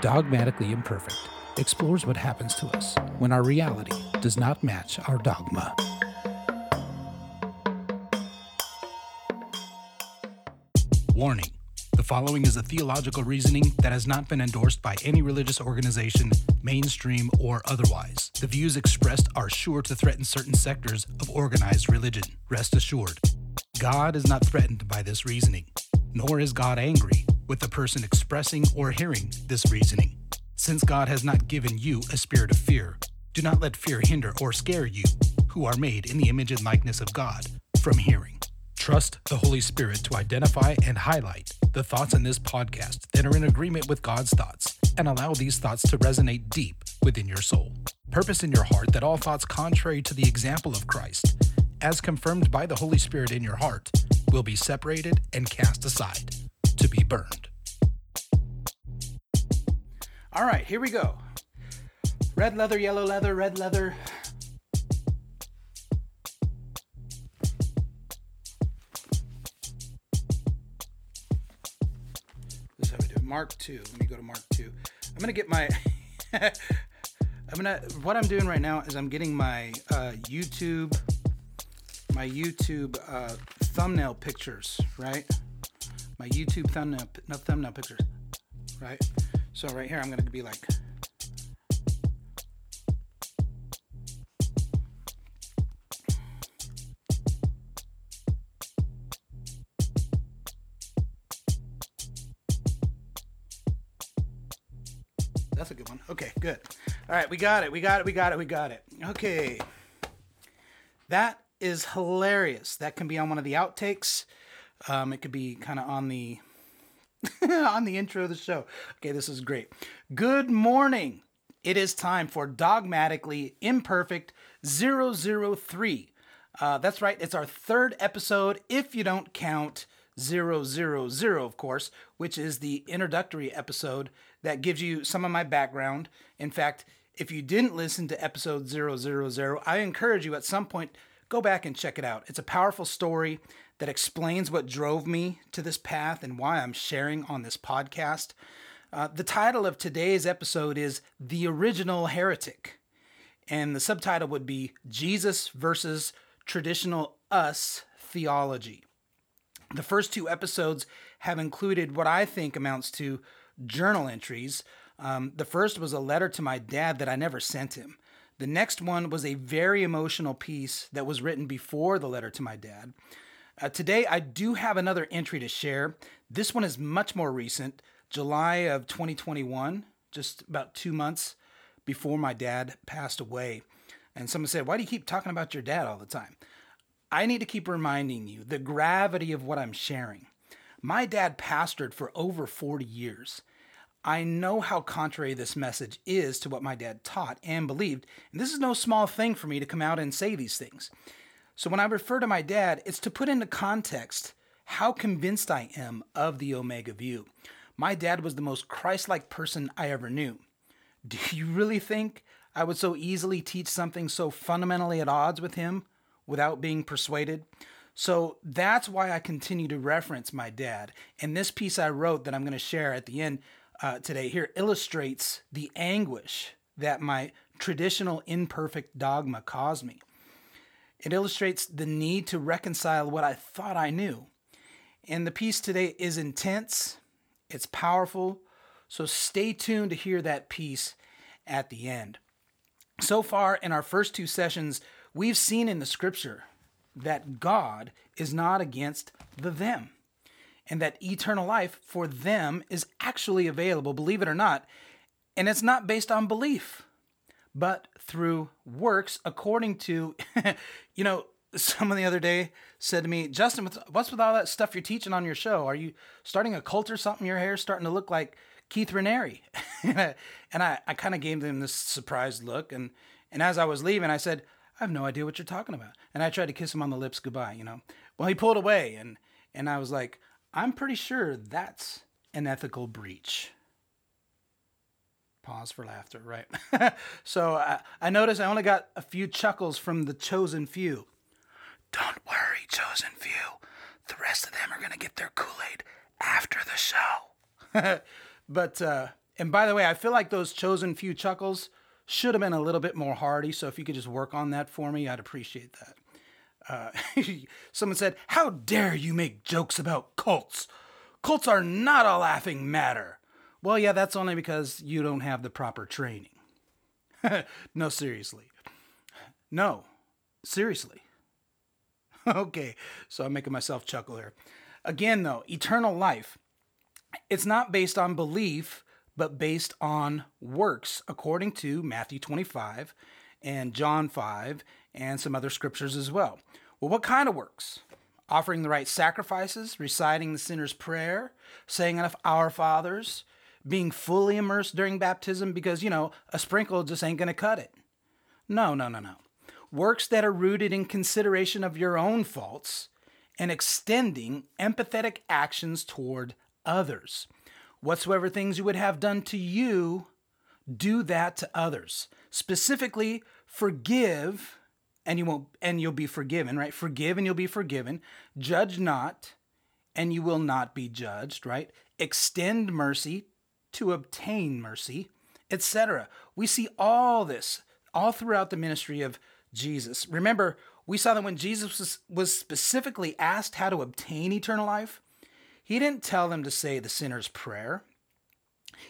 Dogmatically Imperfect explores what happens to us when our reality does not match our dogma. Warning The following is a theological reasoning that has not been endorsed by any religious organization, mainstream or otherwise. The views expressed are sure to threaten certain sectors of organized religion. Rest assured, God is not threatened by this reasoning, nor is God angry with the person expressing or hearing this reasoning. Since God has not given you a spirit of fear, do not let fear hinder or scare you, who are made in the image and likeness of God, from hearing. Trust the Holy Spirit to identify and highlight the thoughts in this podcast that are in agreement with God's thoughts and allow these thoughts to resonate deep within your soul. Purpose in your heart that all thoughts contrary to the example of Christ, as confirmed by the Holy Spirit in your heart, will be separated and cast aside to be burned. All right, here we go. Red leather, yellow leather, red leather. This is how we do it. Mark 2. Let me go to Mark 2. I'm to get my. I'm gonna. What I'm doing right now is I'm getting my uh, YouTube, my YouTube uh, thumbnail pictures, right? My YouTube thumbnail, no thumbnail pictures, right? So right here, I'm gonna be like. That's a good one. Okay, good. All right, we got it. We got it. We got it. We got it. Okay. That is hilarious. That can be on one of the outtakes. Um, it could be kind of on the on the intro of the show. Okay, this is great. Good morning. It is time for Dogmatically Imperfect 003. Uh, that's right, it's our third episode, if you don't count 000, of course, which is the introductory episode that gives you some of my background. In fact, if you didn't listen to episode 000, I encourage you at some point go back and check it out. It's a powerful story that explains what drove me to this path and why I'm sharing on this podcast. Uh, the title of today's episode is The Original Heretic, and the subtitle would be Jesus versus Traditional Us Theology. The first two episodes have included what I think amounts to journal entries. Um, the first was a letter to my dad that I never sent him. The next one was a very emotional piece that was written before the letter to my dad. Uh, today, I do have another entry to share. This one is much more recent, July of 2021, just about two months before my dad passed away. And someone said, Why do you keep talking about your dad all the time? I need to keep reminding you the gravity of what I'm sharing. My dad pastored for over 40 years. I know how contrary this message is to what my dad taught and believed, and this is no small thing for me to come out and say these things. So when I refer to my dad, it's to put into context how convinced I am of the Omega view. My dad was the most Christ like person I ever knew. Do you really think I would so easily teach something so fundamentally at odds with him without being persuaded? So that's why I continue to reference my dad. And this piece I wrote that I'm going to share at the end uh, today here illustrates the anguish that my traditional imperfect dogma caused me. It illustrates the need to reconcile what I thought I knew. And the piece today is intense, it's powerful, so stay tuned to hear that piece at the end. So far, in our first two sessions, we've seen in the scripture that God is not against the them and that eternal life for them is actually available, believe it or not. And it's not based on belief, but through works according to, you know, someone the other day said to me, Justin, what's with all that stuff you're teaching on your show? Are you starting a cult or something? Your hair's starting to look like Keith Raniere. and I, I kind of gave them this surprised look. And, and as I was leaving, I said, I have no idea what you're talking about. And I tried to kiss him on the lips goodbye, you know. Well, he pulled away and and I was like, I'm pretty sure that's an ethical breach. Pause for laughter, right? so I, I noticed I only got a few chuckles from the chosen few. Don't worry, chosen few. The rest of them are going to get their Kool Aid after the show. but uh, And by the way, I feel like those chosen few chuckles should have been a little bit more hearty. So if you could just work on that for me, I'd appreciate that. Uh, someone said, How dare you make jokes about cults? Cults are not a laughing matter. Well, yeah, that's only because you don't have the proper training. no, seriously. No, seriously. okay, so I'm making myself chuckle here. Again, though, eternal life, it's not based on belief, but based on works, according to Matthew 25 and John 5 and some other scriptures as well. Well, what kind of works? Offering the right sacrifices, reciting the sinner's prayer, saying enough Our Fathers, being fully immersed during baptism because, you know, a sprinkle just ain't going to cut it. No, no, no, no. Works that are rooted in consideration of your own faults and extending empathetic actions toward others. Whatsoever things you would have done to you, do that to others. Specifically, forgive and you won't and you'll be forgiven, right? Forgive and you'll be forgiven. Judge not and you will not be judged, right? Extend mercy to obtain mercy, etc. We see all this all throughout the ministry of Jesus. Remember, we saw that when Jesus was, specifically asked how to obtain eternal life, he didn't tell them to say the sinner's prayer.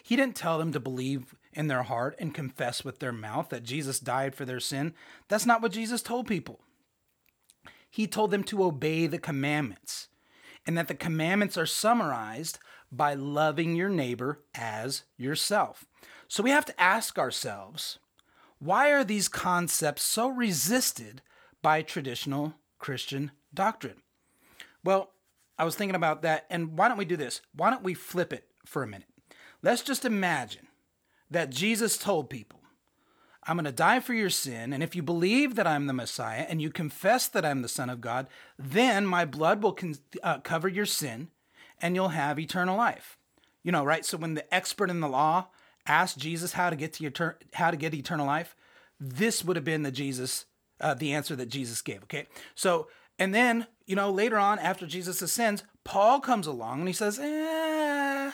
He didn't tell them to believe in their heart and confess with their mouth that Jesus died for their sin. That's not what Jesus told people. He told them to obey the commandments, and that the commandments are summarized by loving your neighbor as yourself. So we have to ask ourselves why are these concepts so resisted by traditional Christian doctrine? Well, I was thinking about that, and why don't we do this? Why don't we flip it for a minute? Let's just imagine that Jesus told people, I'm going to die for your sin, and if you believe that I'm the Messiah and you confess that I'm the Son of God, then my blood will con- uh, cover your sin and you'll have eternal life. You know, right? So when the expert in the law asked Jesus how to get to etern- how to get eternal life, this would have been the Jesus uh, the answer that Jesus gave. Okay, so and then, you know, later on after Jesus ascends, Paul comes along and he says, eh,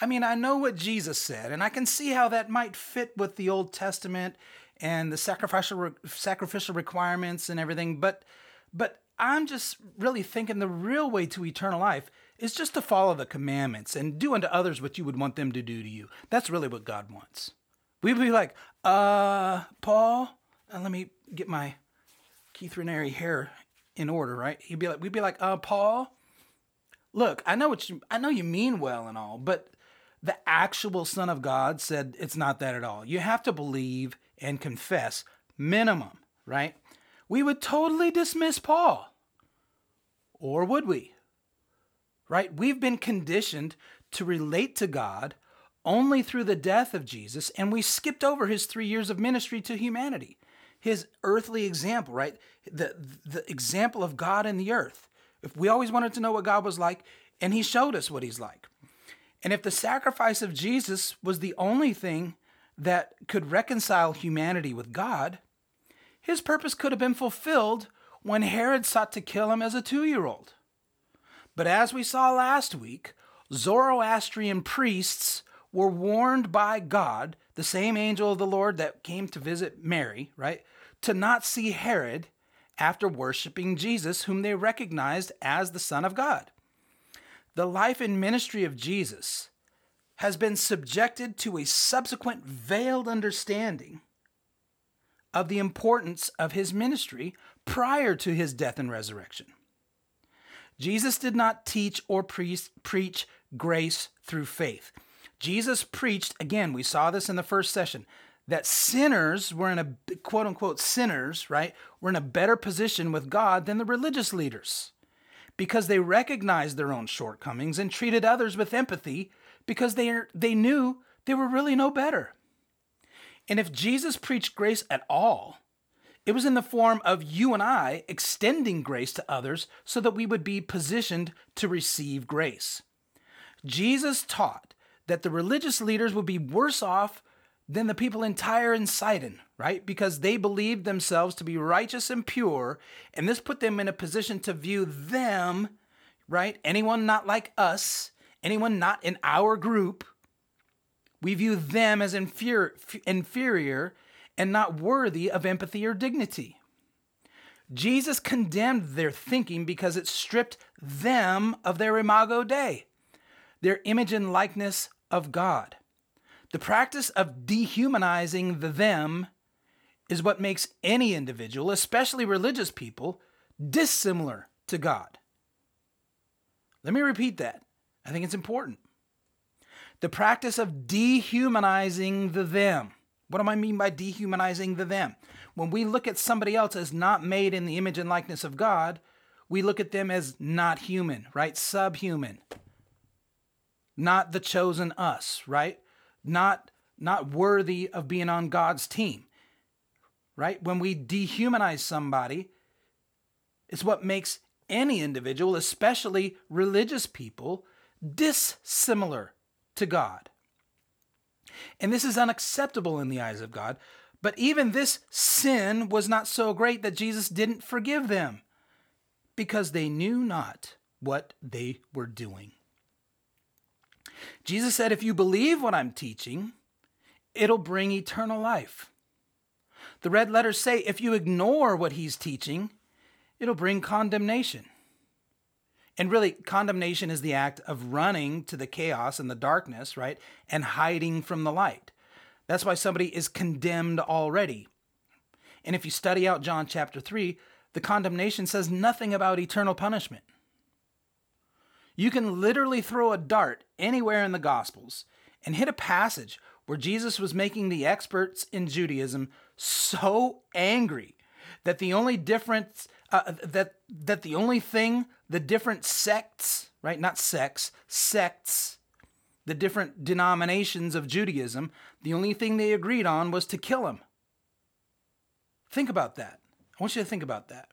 I mean, I know what Jesus said, and I can see how that might fit with the Old Testament and the sacrificial sacrificial requirements and everything, but but I'm just really thinking the real way to eternal life is just to follow the commandments and do unto others what you would want them to do to you. That's really what God wants. We'd be like, uh, Paul, uh, let me get my Keith Raniere hair in order, right? He'd be like, we'd be like, uh, Paul, look, I know what you, I know you mean well and all, but the actual Son of God said it's not that at all. You have to believe and confess, minimum, right? We would totally dismiss Paul. Or would we? Right? We've been conditioned to relate to God only through the death of Jesus, and we skipped over his three years of ministry to humanity his earthly example, right? The, the example of God in the earth. If we always wanted to know what God was like, and he showed us what he's like. And if the sacrifice of Jesus was the only thing that could reconcile humanity with God, his purpose could have been fulfilled when Herod sought to kill him as a two year old. But as we saw last week, Zoroastrian priests were warned by God, the same angel of the Lord that came to visit Mary, right, to not see Herod after worshiping Jesus, whom they recognized as the Son of God. The life and ministry of Jesus has been subjected to a subsequent veiled understanding of the importance of his ministry prior to his death and resurrection. Jesus did not teach or pre- preach grace through faith. Jesus preached, again, we saw this in the first session, that sinners were in a quote unquote sinners, right, were in a better position with God than the religious leaders because they recognized their own shortcomings and treated others with empathy because they, they knew they were really no better. And if Jesus preached grace at all, it was in the form of you and I extending grace to others so that we would be positioned to receive grace. Jesus taught that the religious leaders would be worse off than the people in Tyre and Sidon, right? Because they believed themselves to be righteous and pure, and this put them in a position to view them, right? Anyone not like us, anyone not in our group, We view them as inferior, inferior and not worthy of empathy or dignity. Jesus condemned their thinking because it stripped them of their imago Dei, their image and likeness of God. The practice of dehumanizing the them is what makes any individual, especially religious people, dissimilar to God. Let me repeat that. I think it's important. The practice of dehumanizing the them. What do I mean by dehumanizing the them? When we look at somebody else as not made in the image and likeness of God, we look at them as not human, right? Subhuman. Not the chosen us, right? Not not worthy of being on God's team. Right? When we dehumanize somebody, it's what makes any individual, especially religious people, dissimilar to God. And this is unacceptable in the eyes of God. But even this sin was not so great that Jesus didn't forgive them because they knew not what they were doing. Jesus said, If you believe what I'm teaching, it'll bring eternal life. The red letters say, If you ignore what he's teaching, it'll bring condemnation. And really, condemnation is the act of running to the chaos and the darkness, right? And hiding from the light. That's why somebody is condemned already. And if you study out John chapter 3, the condemnation says nothing about eternal punishment. You can literally throw a dart anywhere in the Gospels and hit a passage where Jesus was making the experts in Judaism so angry that the only difference uh, that that the only thing the different sects, right, not sects, sects, the different denominations of Judaism, the only thing they agreed on was to kill him. Think about that. I want you to think about that.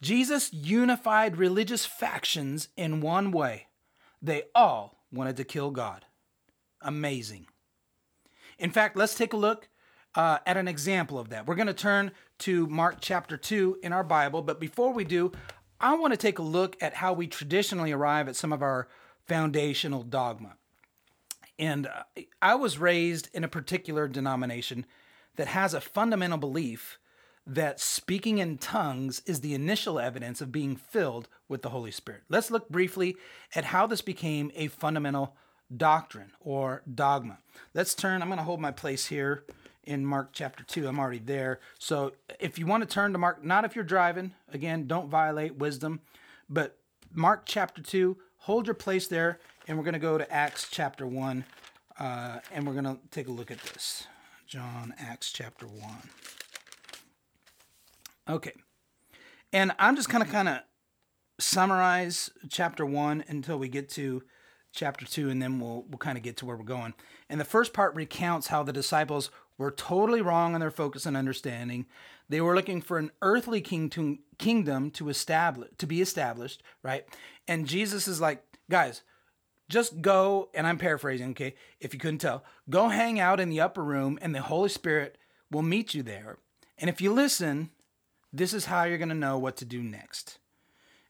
Jesus unified religious factions in one way. They all wanted to kill God. Amazing. In fact, let's take a look uh, at an example of that. We're going to turn to Mark chapter 2 in our Bible, but before we do, I want to take a look at how we traditionally arrive at some of our foundational dogma. And uh, I was raised in a particular denomination that has a fundamental belief that speaking in tongues is the initial evidence of being filled with the Holy Spirit. Let's look briefly at how this became a fundamental doctrine or dogma. Let's turn, I'm going to hold my place here in Mark chapter 2. I'm already there. So if you want to turn to Mark, not if you're driving, again, don't violate wisdom, but Mark chapter 2, hold your place there, and we're going to go to Acts chapter 1, uh, and we're going to take a look at this. John, Acts chapter 1. Okay. And I'm just kind of kind of summarize chapter 1 until we get to chapter 2 and then we'll we'll kind of get to where we're going. And the first part recounts how the disciples were totally wrong in their focus and understanding. They were looking for an earthly king to, kingdom to establish to be established, right? And Jesus is like, guys, just go and I'm paraphrasing, okay? If you couldn't tell, go hang out in the upper room and the Holy Spirit will meet you there. And if you listen, this is how you're going to know what to do next.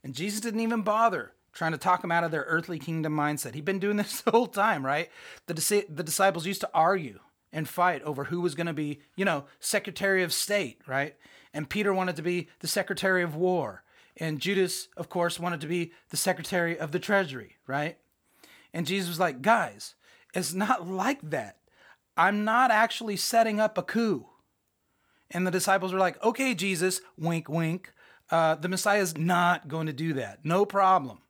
And Jesus didn't even bother trying to talk them out of their earthly kingdom mindset. He'd been doing this the whole time, right? The, the disciples used to argue and fight over who was going to be, you know, Secretary of State, right? And Peter wanted to be the Secretary of War. And Judas, of course, wanted to be the Secretary of the Treasury, right? And Jesus was like, guys, it's not like that. I'm not actually setting up a coup. And the disciples were like, okay, Jesus, wink, wink. Uh, the Messiah is not going to do that. No problem.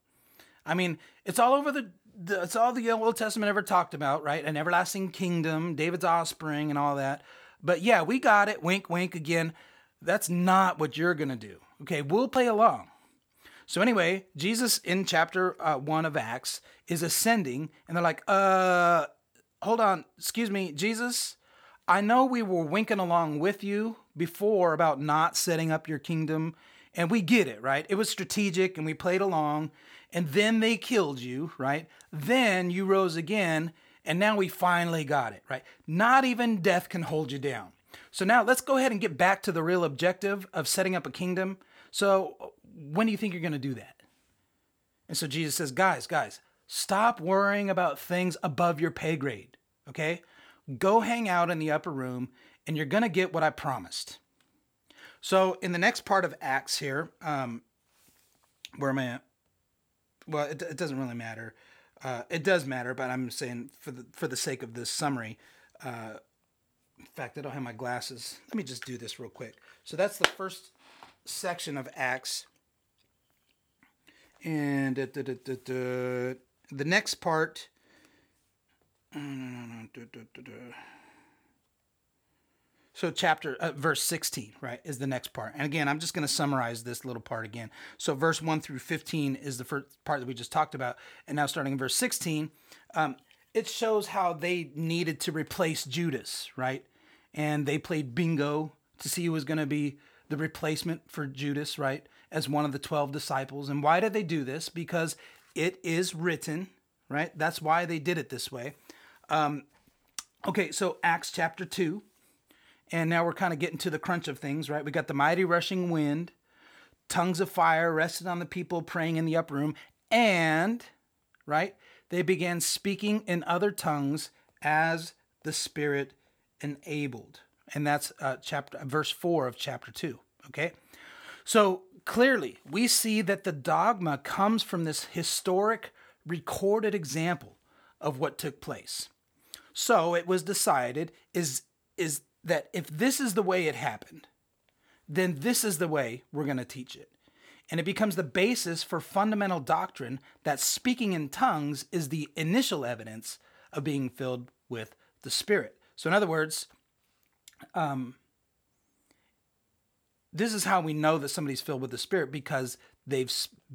I mean, it's all over the, the, it's all the Old Testament ever talked about, right? An everlasting kingdom, David's offspring, and all that. But yeah, we got it. Wink, wink again. That's not what you're going to do. Okay, we'll play along. So anyway, Jesus in chapter uh, one of Acts is ascending, and they're like, "Uh, hold on, excuse me, Jesus. I know we were winking along with you before about not setting up your kingdom, and we get it, right? It was strategic, and we played along, and then they killed you, right? Then you rose again, and now we finally got it, right? Not even death can hold you down. So now let's go ahead and get back to the real objective of setting up a kingdom. So when do you think you're going to do that? And so Jesus says, guys, guys, Stop worrying about things above your pay grade, okay? Go hang out in the upper room and you're going to get what I promised. So, in the next part of Acts here, um, where am I at? Well, it, it doesn't really matter. Uh, it does matter, but I'm saying for the for the sake of this summary. Uh, in fact, I don't have my glasses. Let me just do this real quick. So that's the first section of Acts, and uh, the next part. So chapter uh, verse 16, right, is the next part. And again, I'm just going to summarize this little part again. So verse 1 through 15 is the first part that we just talked about. And now starting in verse 16, um, it shows how they needed to replace Judas, right? And they played bingo to see who was going to be the replacement for Judas, right, as one of the 12 disciples. And why did they do this? Because it is written, right? That's why they did it this way. Um, okay, so Acts chapter 2 and now we're kind of getting to the crunch of things, right? We got the mighty rushing wind, tongues of fire rested on the people praying in the upper room, and, right, they began speaking in other tongues as the Spirit enabled. And that's uh, chapter verse 4 of chapter 2, okay? So clearly, we see that the dogma comes from this historic recorded example of what took place. So it was decided is is that if this is the way it happened, then this is the way we're going to teach it. And it becomes the basis for fundamental doctrine that speaking in tongues is the initial evidence of being filled with the Spirit. So, in other words, um, this is how we know that somebody's filled with the Spirit because they've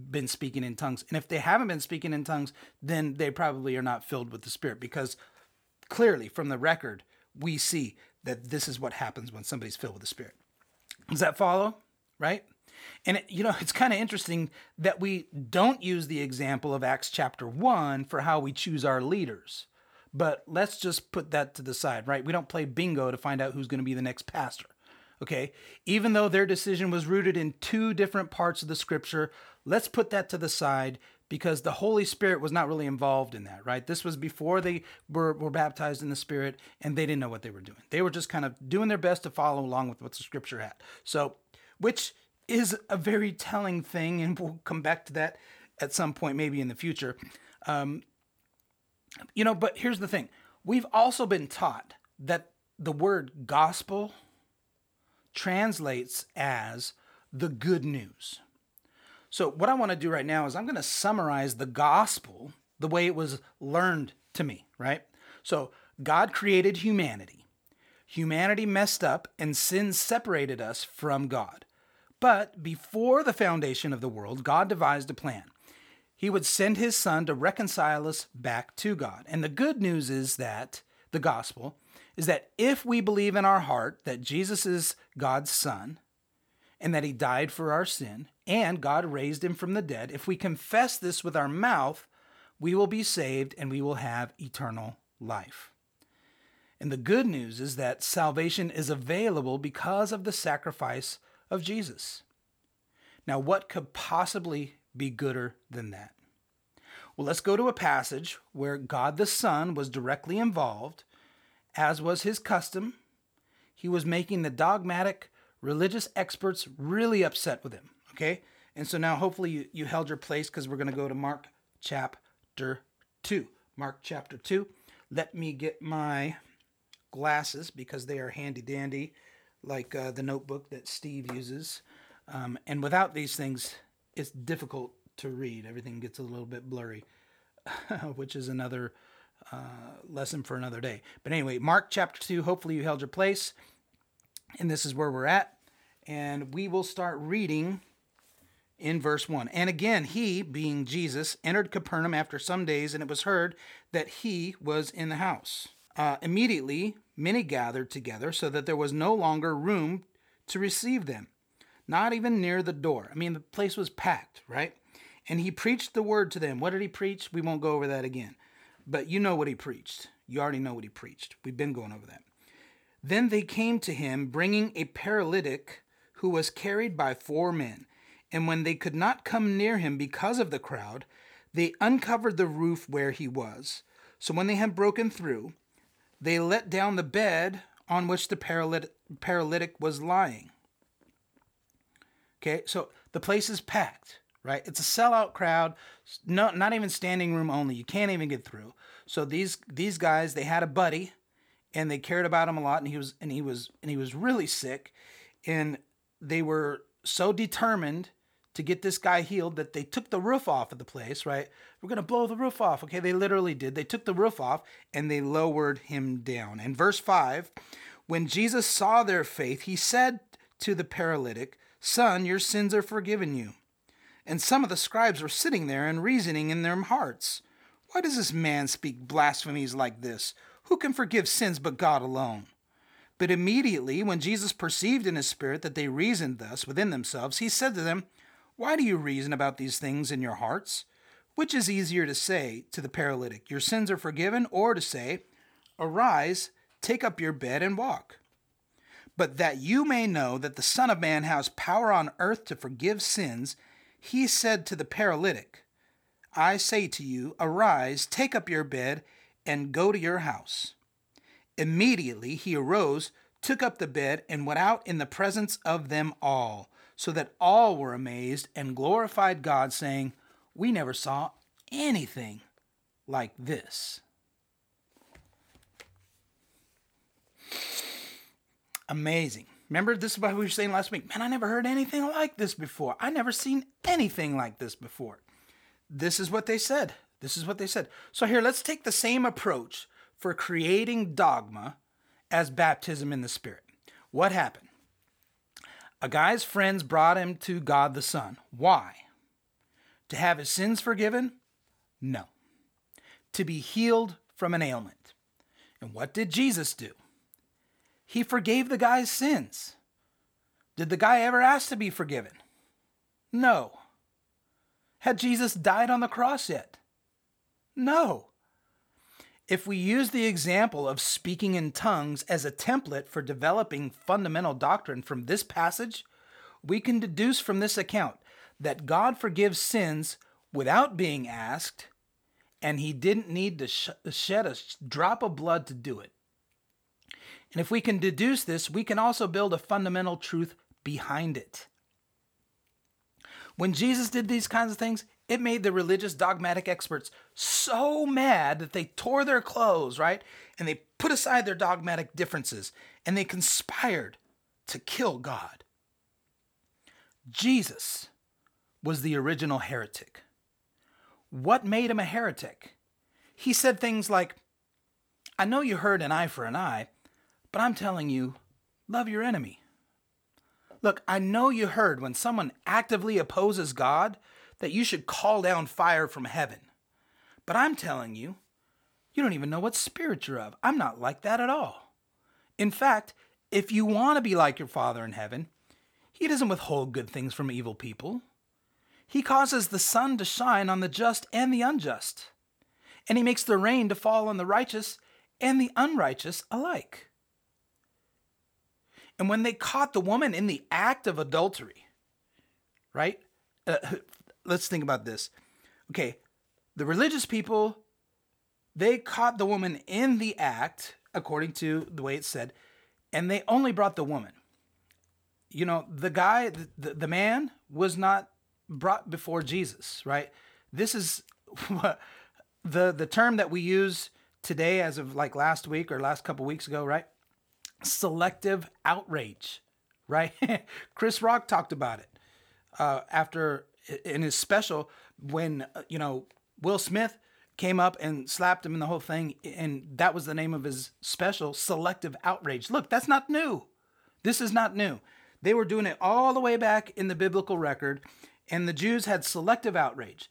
been speaking in tongues. And if they haven't been speaking in tongues, then they probably are not filled with the Spirit because clearly from the record, we see that this is what happens when somebody's filled with the Spirit. Does that follow? Right? And it, you know, it's kind of interesting that we don't use the example of Acts chapter 1 for how we choose our leaders. But let's just put that to the side, right? We don't play bingo to find out who's going to be the next pastor. Okay? Even though their decision was rooted in two different parts of the scripture, let's put that to the side because the Holy Spirit was not really involved in that, right? This was before they were, were baptized in the Spirit and they didn't know what they were doing. They were just kind of doing their best to follow along with what the scripture had. So, which is a very telling thing, and we'll come back to that at some point, maybe in the future. Um, you know, but here's the thing we've also been taught that the word gospel translates as the good news. So, what I want to do right now is I'm going to summarize the gospel the way it was learned to me, right? So, God created humanity. Humanity messed up and sin separated us from God. But before the foundation of the world, God devised a plan. He would send his son to reconcile us back to God. And the good news is that the gospel is that if we believe in our heart that Jesus is God's son and that he died for our sin and God raised him from the dead, if we confess this with our mouth, we will be saved and we will have eternal life. And the good news is that salvation is available because of the sacrifice of Jesus. Now, what could possibly be gooder than that? Well, let's go to a passage where God the Son was directly involved, as was his custom. He was making the dogmatic religious experts really upset with him. Okay? And so now hopefully you, you held your place because we're going to go to Mark chapter 2. Mark chapter 2. Let me get my glasses because they are handy dandy, like uh, the notebook that Steve uses. Um, and without these things, it's difficult to read. Everything gets a little bit blurry, which is another uh, lesson for another day. But anyway, Mark chapter 2. Hopefully you held your place. And this is where we're at. And we will start reading in verse 1. And again, he, being Jesus, entered Capernaum after some days, and it was heard that he was in the house. Uh, immediately, many gathered together, so that there was no longer room to receive them, not even near the door. I mean, the place was packed, right? And he preached the word to them. What did he preach? We won't go over that again. But you know what he preached. You already know what he preached. We've been going over that. Then they came to him, bringing a paralytic who was carried by four men. And when they could not come near him because of the crowd, They uncovered the roof where he was. So when they had broken through, they let down the bed on which the paralytic, was lying. Okay, so the place is packed, right? It's a sellout crowd, no, not even standing room only. You can't even get through. So these these guys, they had a buddy, and they cared about him a lot, and he was and he was and he was really sick, and they were so determined to get this guy healed that they took the roof off of the place, right? We're going to blow the roof off. Okay, they literally did. They took the roof off and they lowered him down. And verse 5 when Jesus saw their faith, he said to the paralytic, Son, your sins are forgiven you. And some of the scribes were sitting there and reasoning in their hearts, Why does this man speak blasphemies like this? Who can forgive sins but God alone? But immediately, when Jesus perceived in his spirit that they reasoned thus within themselves, he said to them, why do you reason about these things in your hearts? Which is easier to say to the paralytic, Your sins are forgiven, or to say, Arise, take up your bed, and walk? But that you may know that the Son of Man has power on earth to forgive sins, he said to the paralytic, I say to you, Arise, take up your bed, and go to your house. Immediately he arose, took up the bed, and went out in the presence of them all so that all were amazed and glorified God, saying, We never saw anything like this. Amazing. Remember, this is what we were saying last week. Man, I never heard anything like this before. I never seen anything like this before. This is what they said. This is what they said. So, here, let's take the same approach for creating dogma as baptism in the Spirit. What happened? A guy's friends brought him to God the Son. Why? To have his sins forgiven? No. To be healed from an ailment. And what did Jesus do? He forgave the guy's sins. Did the guy ever ask to be forgiven? No. Had Jesus died on the cross yet? No. If we use the example of speaking in tongues as a template for developing fundamental doctrine from this passage, we can deduce from this account that God forgives sins without being asked, and he didn't need to sh- shed a drop of blood to do it. And if we can deduce this, we can also build a fundamental truth behind it. When Jesus did these kinds of things, it made the religious dogmatic experts so mad that they tore their clothes, right? And they put aside their dogmatic differences and they conspired to kill God. Jesus was the original heretic. What made him a heretic? He said things like, I know you heard an eye for an eye, but I'm telling you, love your enemy. Look, I know you heard when someone actively opposes God, that you should call down fire from heaven. But I'm telling you, you don't even know what spirit you're of. I'm not like that at all. In fact, if you want to be like your Father in heaven, He doesn't withhold good things from evil people. He causes the sun to shine on the just and the unjust, and He makes the rain to fall on the righteous and the unrighteous alike. And when they caught the woman in the act of adultery, right? Uh, let's think about this. Okay, the religious people, they caught the woman in the act, according to the way it said, and they only brought the woman. You know, the guy, the, the man was not brought before Jesus, right? This is what the the term that we use today as of like last week or last couple weeks ago, right? Selective outrage, right? Chris Rock talked about it uh, after in his special when uh, you know Will Smith came up and slapped him in the whole thing, and that was the name of his special, Selective Outrage. Look, that's not new. This is not new. They were doing it all the way back in the biblical record, and the Jews had selective outrage.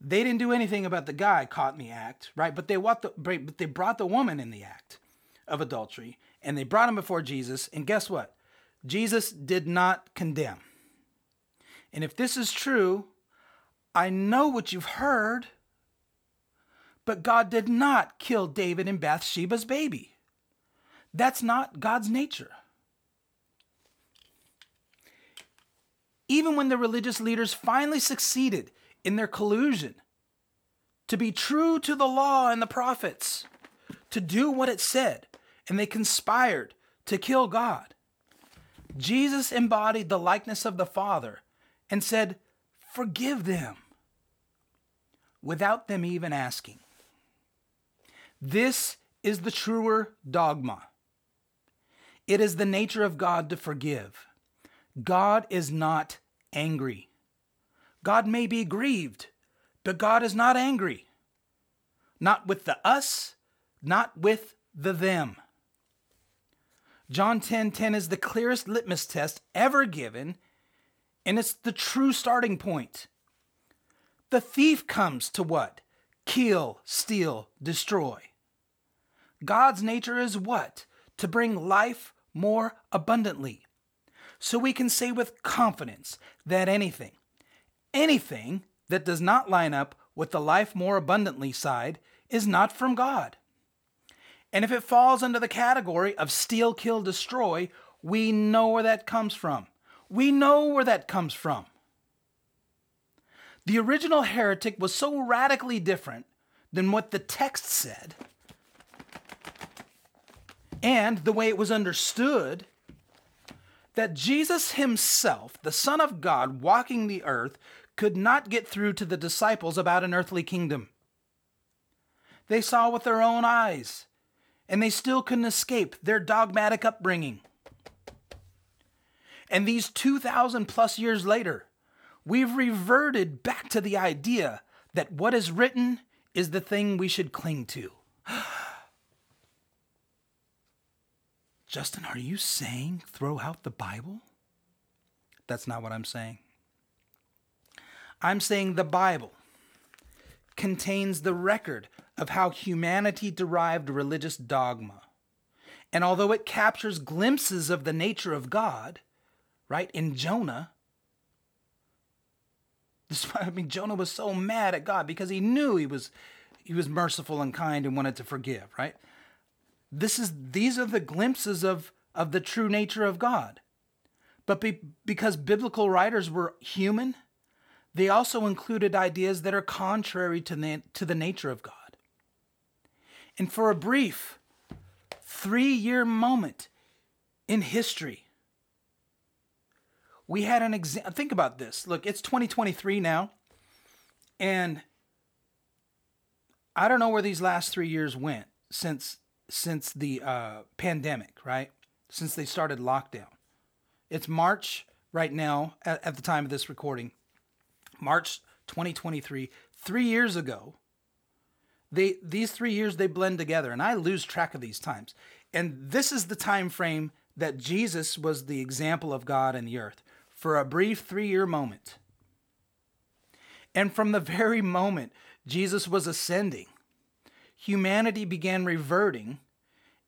They didn't do anything about the guy caught in the act, right? But they the, but they brought the woman in the act of adultery, and they brought him before Jesus. And guess what? Jesus did not condemn. And if this is true, I know what you've heard. But God did not kill David and Bathsheba's baby. That's not God's nature. Even when the religious leaders finally succeeded in their collusion to be true to the law and the prophets, to do what it said, and they conspired to kill God. Jesus embodied the likeness of the Father and said, Forgive them, without them even asking. This is the truer dogma. It is the nature of God to forgive. God is not angry. God may be grieved, but God is not angry. Not with the us, not with the them. John 10:10 10, 10 is the clearest litmus test ever given, and it's the true starting point. The thief comes to what? Kill, steal, destroy. God's nature is what? To bring life more abundantly. So we can say with confidence that anything, anything that does not line up with the life more abundantly side is not from God. And if it falls under the category of steal, kill, destroy, we know where that comes from. We know where that comes from. The original heretic was so radically different than what the text said and the way it was understood that Jesus himself, the Son of God walking the earth, could not get through to the disciples about an earthly kingdom. They saw with their own eyes, and they still couldn't escape their dogmatic upbringing. And these 2,000 plus years later, we've reverted back to the idea that what is written is the thing we should cling to. Justin, are you saying throw out the Bible? That's not what I'm saying. I'm saying the Bible contains the record of how humanity derived religious dogma. And although it captures glimpses of the nature of God, right, in Jonah, This I mean, Jonah was so mad at God because he knew he was, he was merciful and kind and wanted to forgive, right? This is these are the glimpses of of the true nature of God. But be, because biblical writers were human, they also included ideas that are contrary to the, to the nature of God. And for a brief three year moment in history, we had an example. Think about this. Look, it's 2023 now. And I don't know where these last three years went since since the uh, pandemic, right? Since they started lockdown. It's March right now at, at the time of this recording. March 2023, three years ago. They these three years they blend together, and I lose track of these times. And this is the time frame that Jesus was the example of God in the earth for a brief three-year moment. And from the very moment Jesus was ascending, humanity began reverting,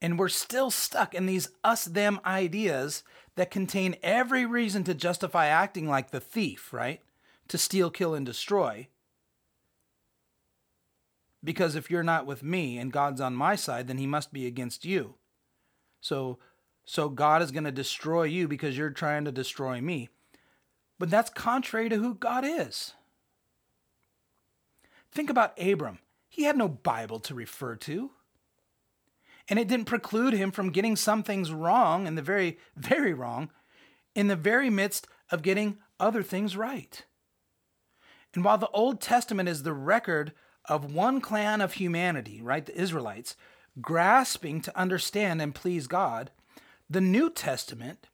and we're still stuck in these us them ideas that contain every reason to justify acting like the thief, right? To steal, kill, and destroy. Because if you're not with me and God's on my side, then he must be against you. So so God is going to destroy you because you're trying to destroy me. But that's contrary to who God is. Think about Abram. He had no Bible to refer to. And it didn't preclude him from getting some things wrong and the very, very wrong in the very midst of getting other things right. And while the Old Testament is the record of one clan of humanity, right, the Israelites, grasping to understand and please God, the New Testament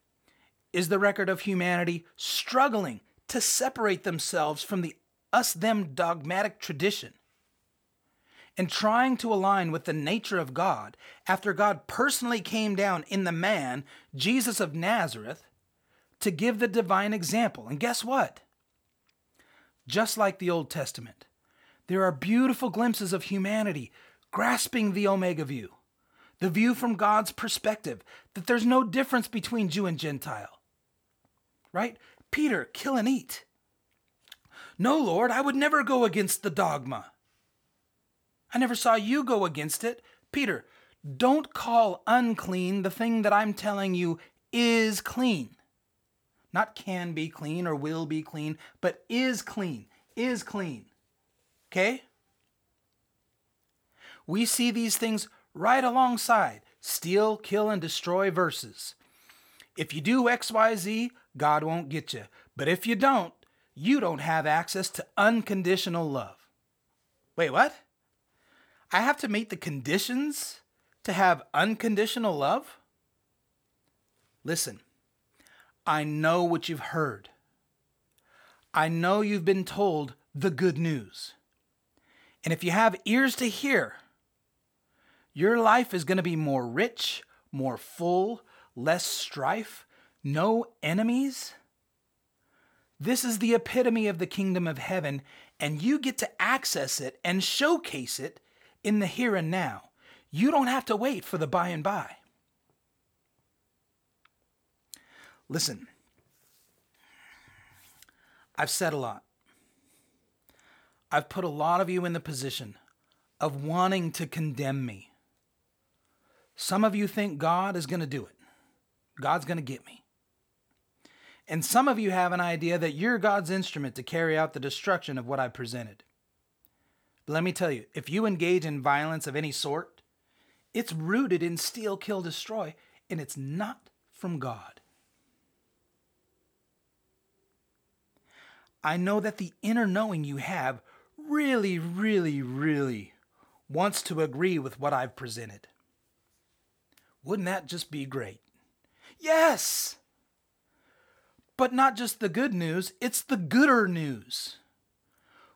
is the record of humanity struggling to separate themselves from the us them dogmatic tradition and trying to align with the nature of God after God personally came down in the man, Jesus of Nazareth, to give the divine example. And guess what? Just like the Old Testament, there are beautiful glimpses of humanity grasping the Omega view, the view from God's perspective that there's no difference between Jew and Gentile. Right? Peter, kill and eat. No, Lord, I would never go against the dogma. I never saw you go against it. Peter, don't call unclean the thing that I'm telling you is clean. Not can be clean or will be clean, but is clean. Is clean. Okay? we see these things right alongside steal, kill, and destroy verses. If you do XYZ, God won't get you. But if you don't, you don't have access to unconditional love. Wait, what? I have to meet the conditions to have unconditional love? Listen, I know what you've heard. I know you've been told the good news. And if you have ears to hear, your life is going to be more rich, more full, less strife, no enemies. This is the epitome of the kingdom of heaven, and you get to access it and showcase it in the here and now. You don't have to wait for the by and by. Listen, I've said a lot. I've put a lot of you in the position of wanting to condemn me. Some of you think God is going to do it. God's going to get me. And some of you have an idea that you're God's instrument to carry out the destruction of what I've presented. But let me tell you, if you engage in violence of any sort, it's rooted in steal, kill, destroy, and it's not from God. I know that the inner knowing you have really, really, really wants to agree with what I've presented. Wouldn't that just be great? Yes! But not just the good news, it's the gooder news.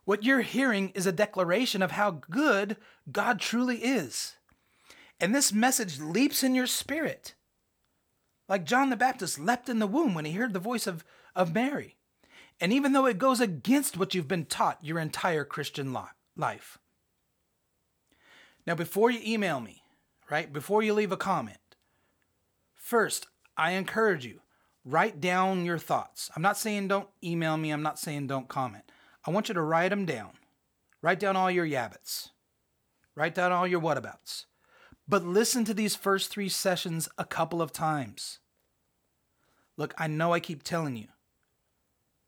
What you're hearing is a declaration of how good God truly is. And this message leaps in your spirit. Like John the Baptist leapt in the womb when he heard the voice of, of Mary. And even though it goes against what you've been taught your entire Christian life. Now, before you email me, right, before you leave a comment, first, I encourage you, write down your thoughts. I'm not saying don't email me, I'm not saying don't comment. I want you to write them down. Write down all your yeahbuts. Write down all your whatabouts. But listen to these first three sessions a couple of times. Look, I know I keep telling you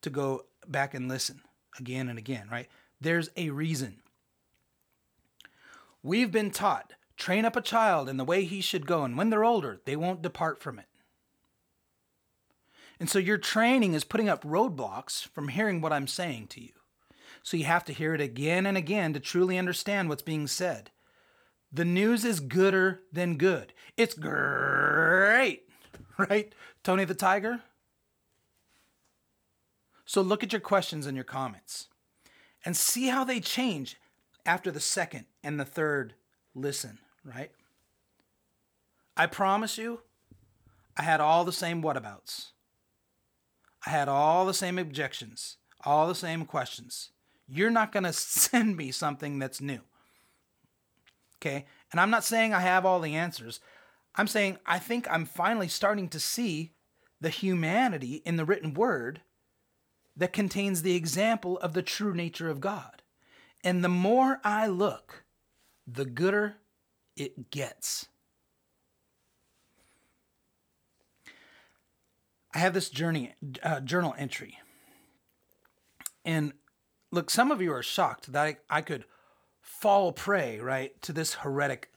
to go back and listen again and again, right? There's a reason. We've been taught train up a child in the way he should go, and when they're older, they won't depart from it. And so your training is putting up roadblocks from hearing what I'm saying to you. So you have to hear it again and again to truly understand what's being said. The news is gooder than good. It's great, right? Tony the Tiger? So look at your questions and your comments and see how they change after the second and the third listen, right? I promise you, I had all the same whatabouts. I had all the same objections, all the same questions. You're not going to send me something that's new. Okay? And I'm not saying I have all the answers. I'm saying I think I'm finally starting to see the humanity in the written word that contains the example of the true nature of God. And the more I look, the gooder it gets. I have this journey uh, journal entry, and look, some of you are shocked that I, I could fall prey right to this heretic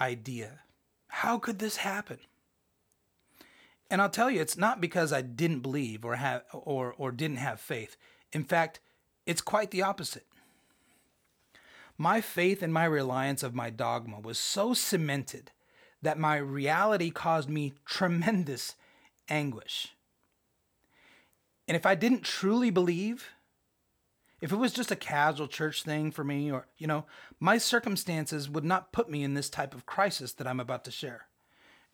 idea. How could this happen? And I'll tell you, it's not because I didn't believe or have or or didn't have faith. In fact, it's quite the opposite. My faith and my reliance of my dogma was so cemented that my reality caused me tremendous anguish. And if I didn't truly believe, if it was just a casual church thing for me, or, you know, my circumstances would not put me in this type of crisis that I'm about to share.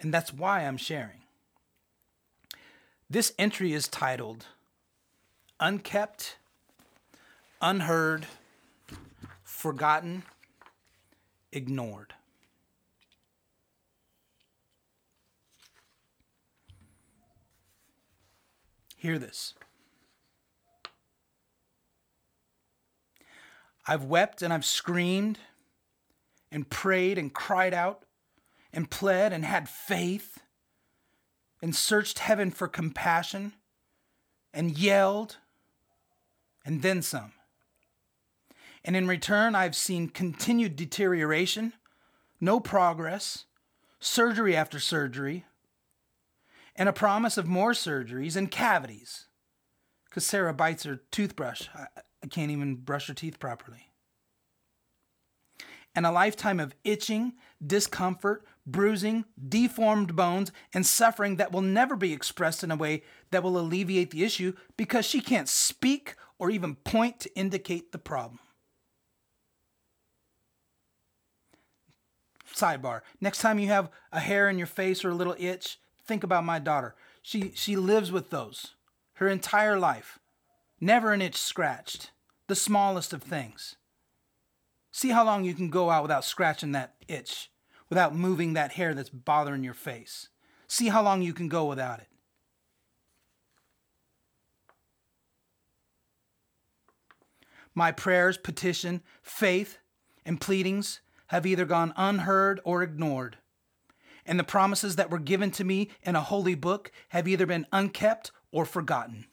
And that's why I'm sharing. This entry is titled Unkept, Unheard, Forgotten, Ignored. Hear this. I've wept and I've screamed and prayed and cried out and pled and had faith and searched heaven for compassion and yelled and then some. And in return, I've seen continued deterioration, no progress, surgery after surgery, and a promise of more surgeries and cavities. Because Sarah bites her toothbrush. I, I can't even brush her teeth properly. And a lifetime of itching, discomfort, bruising, deformed bones, and suffering that will never be expressed in a way that will alleviate the issue because she can't speak or even point to indicate the problem. Sidebar. Next time you have a hair in your face or a little itch, think about my daughter. She she lives with those her entire life. Never an itch scratched. The smallest of things. See how long you can go out without scratching that itch, without moving that hair that's bothering your face. See how long you can go without it. My prayers, petition, faith, and pleadings have either gone unheard or ignored. And the promises that were given to me in a holy book have either been unkept or forgotten.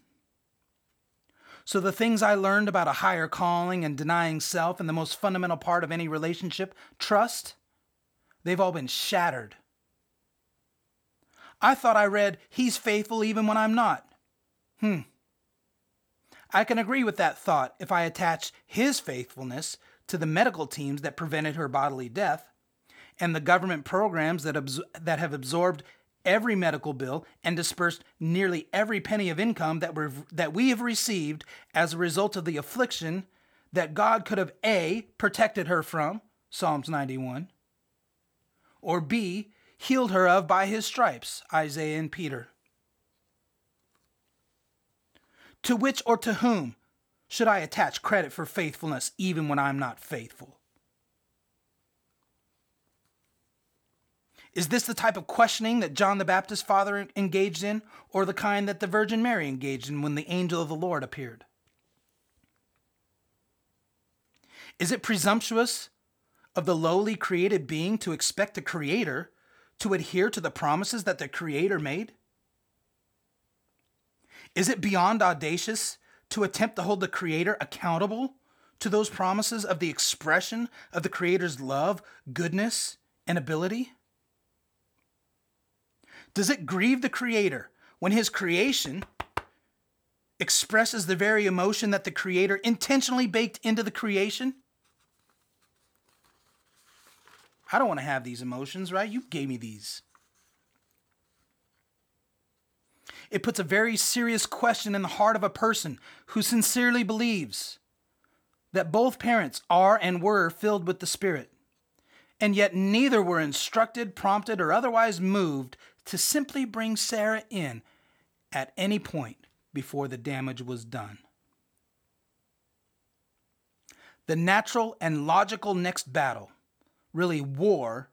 So, the things I learned about a higher calling and denying self and the most fundamental part of any relationship, trust, they've all been shattered. I thought I read, He's faithful even when I'm not. Hmm. I can agree with that thought if I attach His faithfulness to the medical teams that prevented her bodily death, and the government programs that, abs- that have absorbed every medical bill and dispersed nearly every penny of income that, we that we have received as a result of the affliction that God could have A, protected her from, Psalms 91, or B, healed her of by his stripes, Isaiah and Peter. To which or to whom should I attach credit for faithfulness even when I'm not faithful? Is this the type of questioning that John the Baptist's father engaged in, or the kind that the Virgin Mary engaged in when the angel of the Lord appeared? Is it presumptuous of the lowly created being to expect the Creator to adhere to the promises that the Creator made? Is it beyond audacious to attempt to hold the Creator accountable to those promises of the expression of the Creator's love, goodness, and ability? Does it grieve the Creator when His creation expresses the very emotion that the Creator intentionally baked into the creation? I don't want to have these emotions, right? You gave me these. It puts a very serious question in the heart of a person who sincerely believes that both parents are and were filled with the Spirit, and yet neither were instructed, prompted, or otherwise moved to simply bring Sarah in at any point before the damage was done. The natural and logical next battle, really war,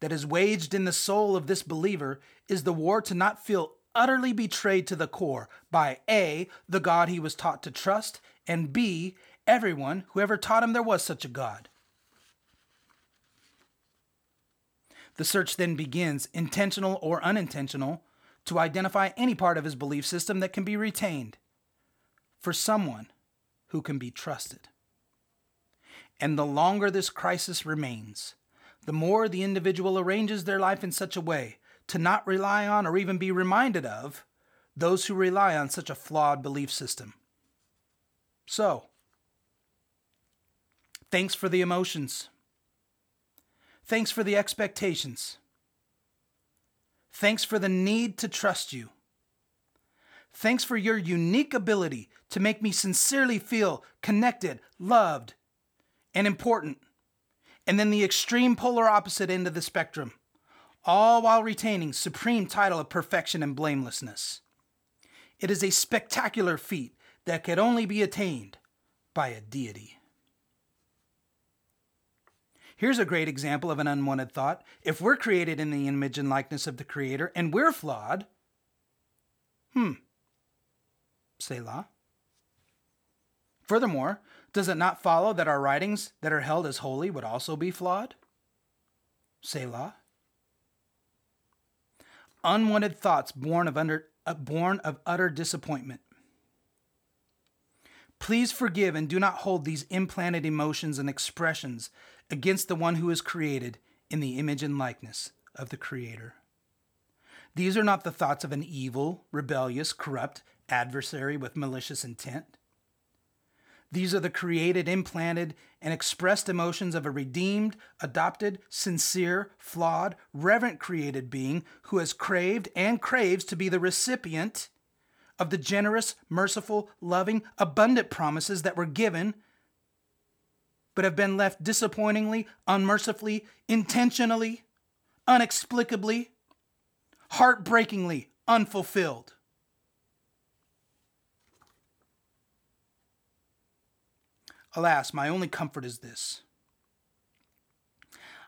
that is waged in the soul of this believer is the war to not feel utterly betrayed to the core by A, the God he was taught to trust, and B, everyone who ever taught him there was such a God. The search then begins, intentional or unintentional, to identify any part of his belief system that can be retained for someone who can be trusted. And the longer this crisis remains, the more the individual arranges their life in such a way to not rely on or even be reminded of those who rely on such a flawed belief system. So, thanks for the emotions. Thanks for the expectations. Thanks for the need to trust you. Thanks for your unique ability to make me sincerely feel connected, loved, and important. And then the extreme polar opposite end of the spectrum all while retaining supreme title of perfection and blamelessness. It is a spectacular feat that could only be attained by a deity. Here's a great example of an unwanted thought. If we're created in the image and likeness of the Creator and we're flawed, hmm, Selah. Furthermore, does it not follow that our writings that are held as holy would also be flawed? Selah unwanted thoughts born of, under, uh, born of utter disappointment. Please forgive and do not hold these implanted emotions and expressions against the one who is created in the image and likeness of the Creator. These are not the thoughts of an evil, rebellious, corrupt adversary with malicious intent. These are the created, implanted, and expressed emotions of a redeemed, adopted, sincere, flawed, reverent created being who has craved and craves to be the recipient of the generous, merciful, loving, abundant promises that were given, but have been left disappointingly, unmercifully, intentionally, inexplicably, heartbreakingly unfulfilled. Alas, my only comfort is this.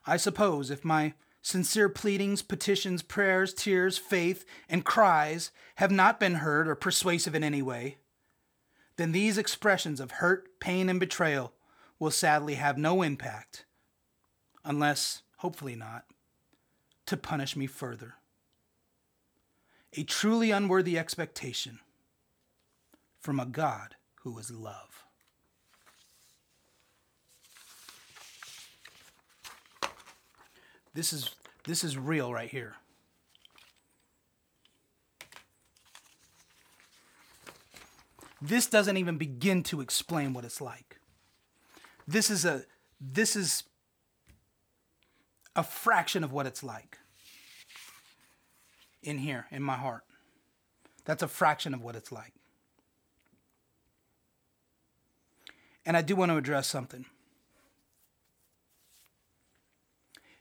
I suppose if my sincere pleadings, petitions, prayers, tears, faith, and cries have not been heard or persuasive in any way, then these expressions of hurt, pain, and betrayal will sadly have no impact, unless, hopefully not, to punish me further. A truly unworthy expectation from a God who is love. This is this is real right here. This doesn't even begin to explain what it's like. This is a this is a fraction of what it's like in here in my heart. That's a fraction of what it's like. And I do want to address something.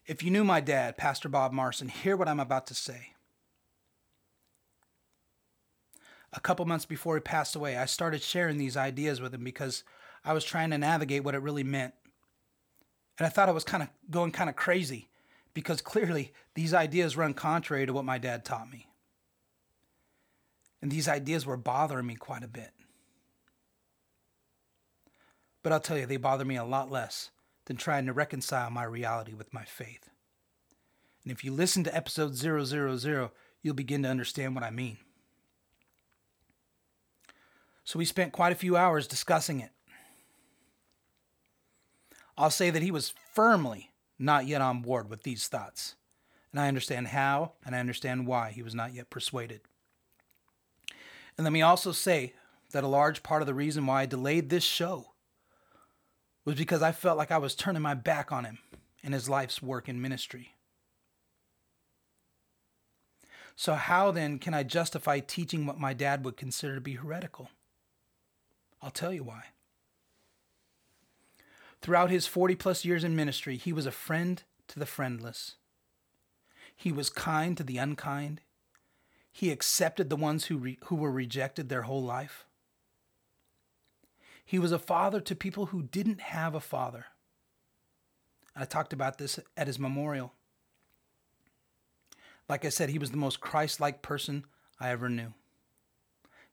If you knew my dad, Pastor Bob Marson, hear what I'm about to say. A couple months before he passed away, I started sharing these ideas with him because I was trying to navigate what it really meant. And I thought I was kind of going kind of crazy because clearly these ideas run contrary to what my dad taught me. And these ideas were bothering me quite a bit. But I'll tell you, they bother me a lot less than trying to reconcile my reality with my faith. And if you listen to episode 000, you'll begin to understand what I mean. So we spent quite a few hours discussing it. I'll say that he was firmly not yet on board with these thoughts. And I understand how and I understand why he was not yet persuaded. And let me also say that a large part of the reason why I delayed this show was because I felt like I was turning my back on him and his life's work in ministry. So, how then can I justify teaching what my dad would consider to be heretical? I'll tell you why. Throughout his 40 plus years in ministry, he was a friend to the friendless. He was kind to the unkind. He accepted the ones who, re- who were rejected their whole life. He was a father to people who didn't have a father. I talked about this at his memorial. Like I said, he was the most Christ like person I ever knew.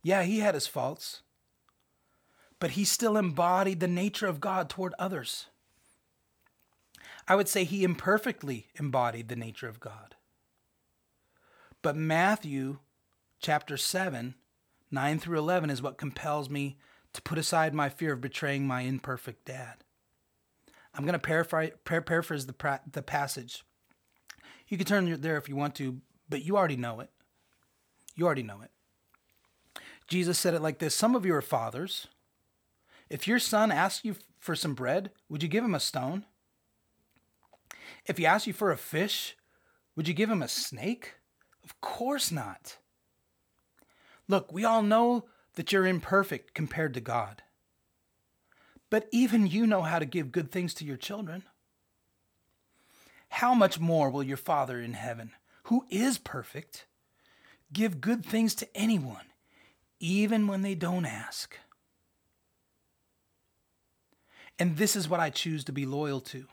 Yeah, he had his faults but he still embodied the nature of God toward others. I would say he imperfectly embodied the nature of God. But Matthew chapter 7, 9 through 11 is what compels me to put aside my fear of betraying my imperfect dad. I'm going to paraphrase, the, the passage. You can turn there if you want to, but you already know it. You already know it. Jesus said it like this Some of you are fathers. If your son asks you for some bread, would you give him a stone? If he asks you for a fish, would you give him a snake? Of course not. Look, we all know that you're imperfect compared to God. But even you know how to give good things to your children. How much more will your Father in heaven, who is perfect, give good things to anyone, even when they don't ask? And this is what I choose to be loyal to.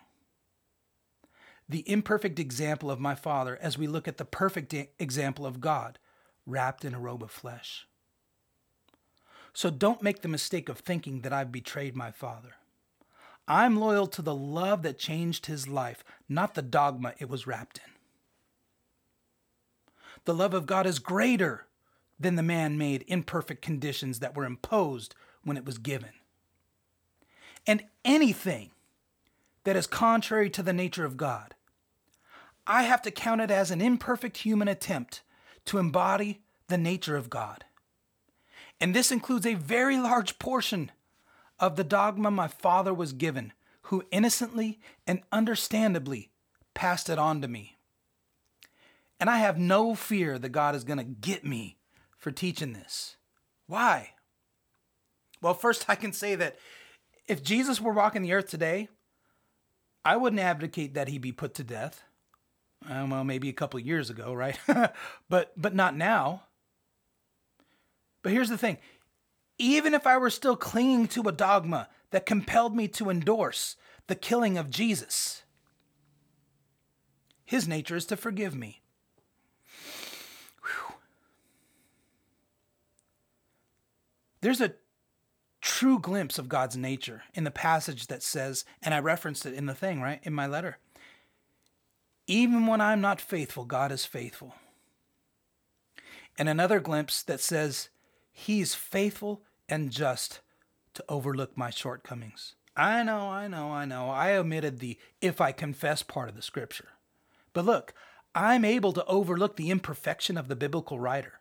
The imperfect example of my Father as we look at the perfect example of God wrapped in a robe of flesh. So don't make the mistake of thinking that I've betrayed my Father. I'm loyal to the love that changed his life, not the dogma it was wrapped in. The love of God is greater than the man made imperfect conditions that were imposed when it was given and anything that is contrary to the nature of God, I have to count it as an imperfect human attempt to embody the nature of God. And this includes a very large portion of the dogma my father was given, who innocently and understandably passed it on to me. And I have no fear that God is going to get me for teaching this. Why? Well, first, I can say that if Jesus were walking the earth today, I wouldn't advocate that he be put to death. Um, well, maybe a couple of years ago, right? but but not now. But here's the thing: even if I were still clinging to a dogma that compelled me to endorse the killing of Jesus, his nature is to forgive me. Whew. There's a true glimpse of God's nature in the passage that says, and I referenced it in the thing, right? In my letter. Even when I'm not faithful, God is faithful. And another glimpse that says, He's faithful and just to overlook my shortcomings. I know, I know, I know. I omitted the if I confess part of the scripture. But look, I'm able to overlook the imperfection of the biblical writer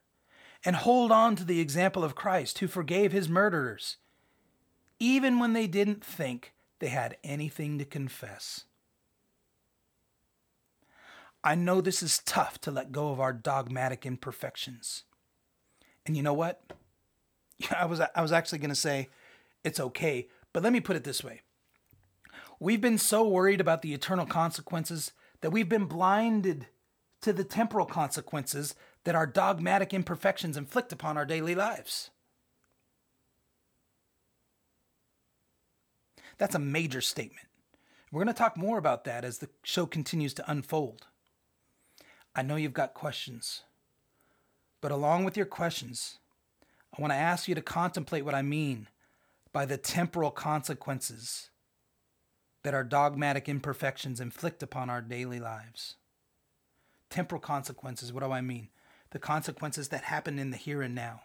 and hold on to the example of Christ who forgave his murderers, even when they didn't think they had anything to confess. I know this is tough to let go of our dogmatic imperfections. And you know what? I was I was actually going to say it's okay, but let me put it this way. We've been so worried about the eternal consequences that we've been blinded to the temporal consequences that our dogmatic imperfections inflict upon our daily lives. That's a major statement. We're going to talk more about that as the show continues to unfold. I know you've got questions, but along with your questions, I want to ask you to contemplate what I mean by the temporal consequences that our dogmatic imperfections inflict upon our daily lives. Temporal consequences, what do I mean? The consequences that happen in the here and now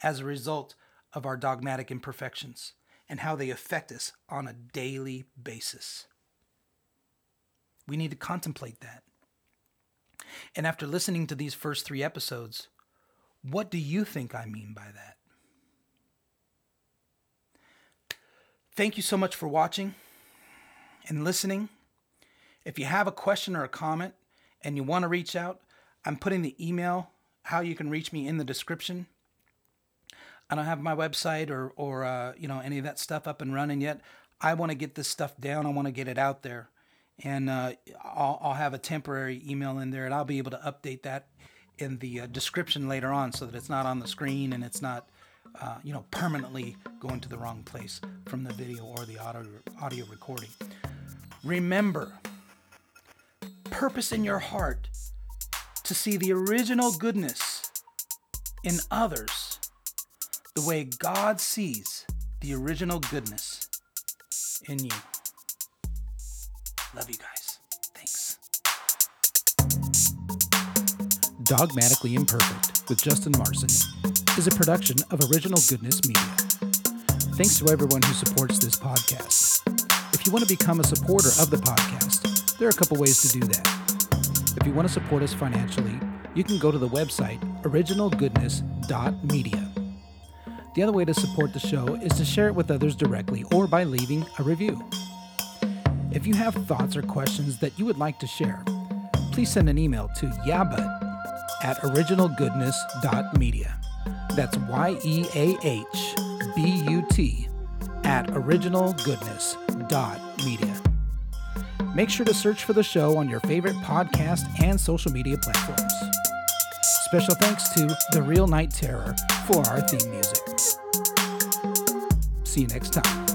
as a result of our dogmatic imperfections and how they affect us on a daily basis. We need to contemplate that. And after listening to these first three episodes, what do you think I mean by that? Thank you so much for watching and listening. If you have a question or a comment and you want to reach out, I'm putting the email, how you can reach me in the description. I don't have my website or, or uh, you know, any of that stuff up and running yet. I want to get this stuff down. I want to get it out there. And uh, I'll, I'll have a temporary email in there and I'll be able to update that in the uh, description later on so that it's not on the screen and it's not uh, you know permanently going to the wrong place from the video or the audio audio recording remember purpose in your heart to see the original goodness in others the way God sees the original goodness in you love you guys Thanks. Dogmatically Imperfect with Justin Marson is a production of Original Goodness Media. Thanks to everyone who supports this podcast. If you want to become a supporter of the podcast, there are a couple ways to do that. If you want to support us financially, you can go to the website originalgoodness.media. The other way to support the show is to share it with others directly or by leaving a review. If you have thoughts or questions that you would like to share, please send an email to yeahbut at originalgoodness.media. That's Y E A H B U T at originalgoodness.media. Make sure to search for the show on your favorite podcast and social media platforms. Special thanks to The Real Night Terror for our theme music. See you next time.